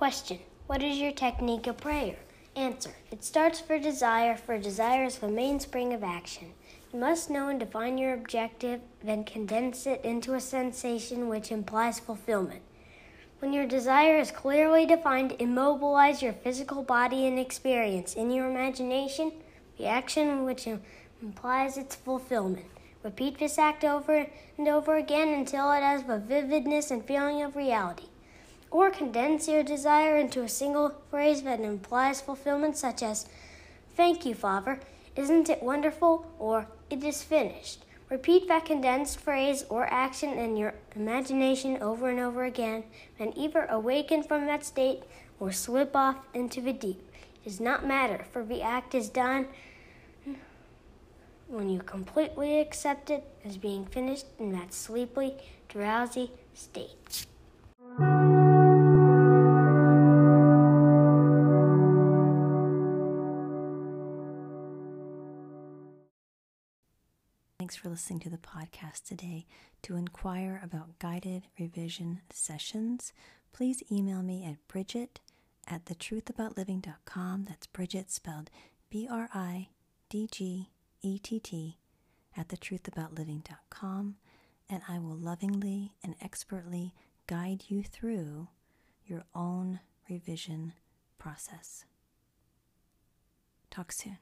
Question What is your technique of prayer? Answer It starts for desire, for desire is the mainspring of action. You must know and define your objective, then condense it into a sensation which implies fulfillment. When your desire is clearly defined, immobilize your physical body and experience in your imagination the action which implies its fulfillment. Repeat this act over and over again until it has the vividness and feeling of reality. Or condense your desire into a single phrase that implies fulfillment, such as, Thank you, Father. Isn't it wonderful? Or, It is finished. Repeat that condensed phrase or action in your imagination over and over again, and either awaken from that state or slip off into the deep. It does not matter, for the act is done when you completely accept it as being finished in that sleepy, drowsy state. Thanks for listening to the podcast today. To inquire about guided revision sessions, please email me at bridgett at thetruthaboutliving.com. That's Bridgett spelled B R I D G E T T at thetruthaboutliving.com, and I will lovingly and expertly guide you through your own revision process. Talk soon.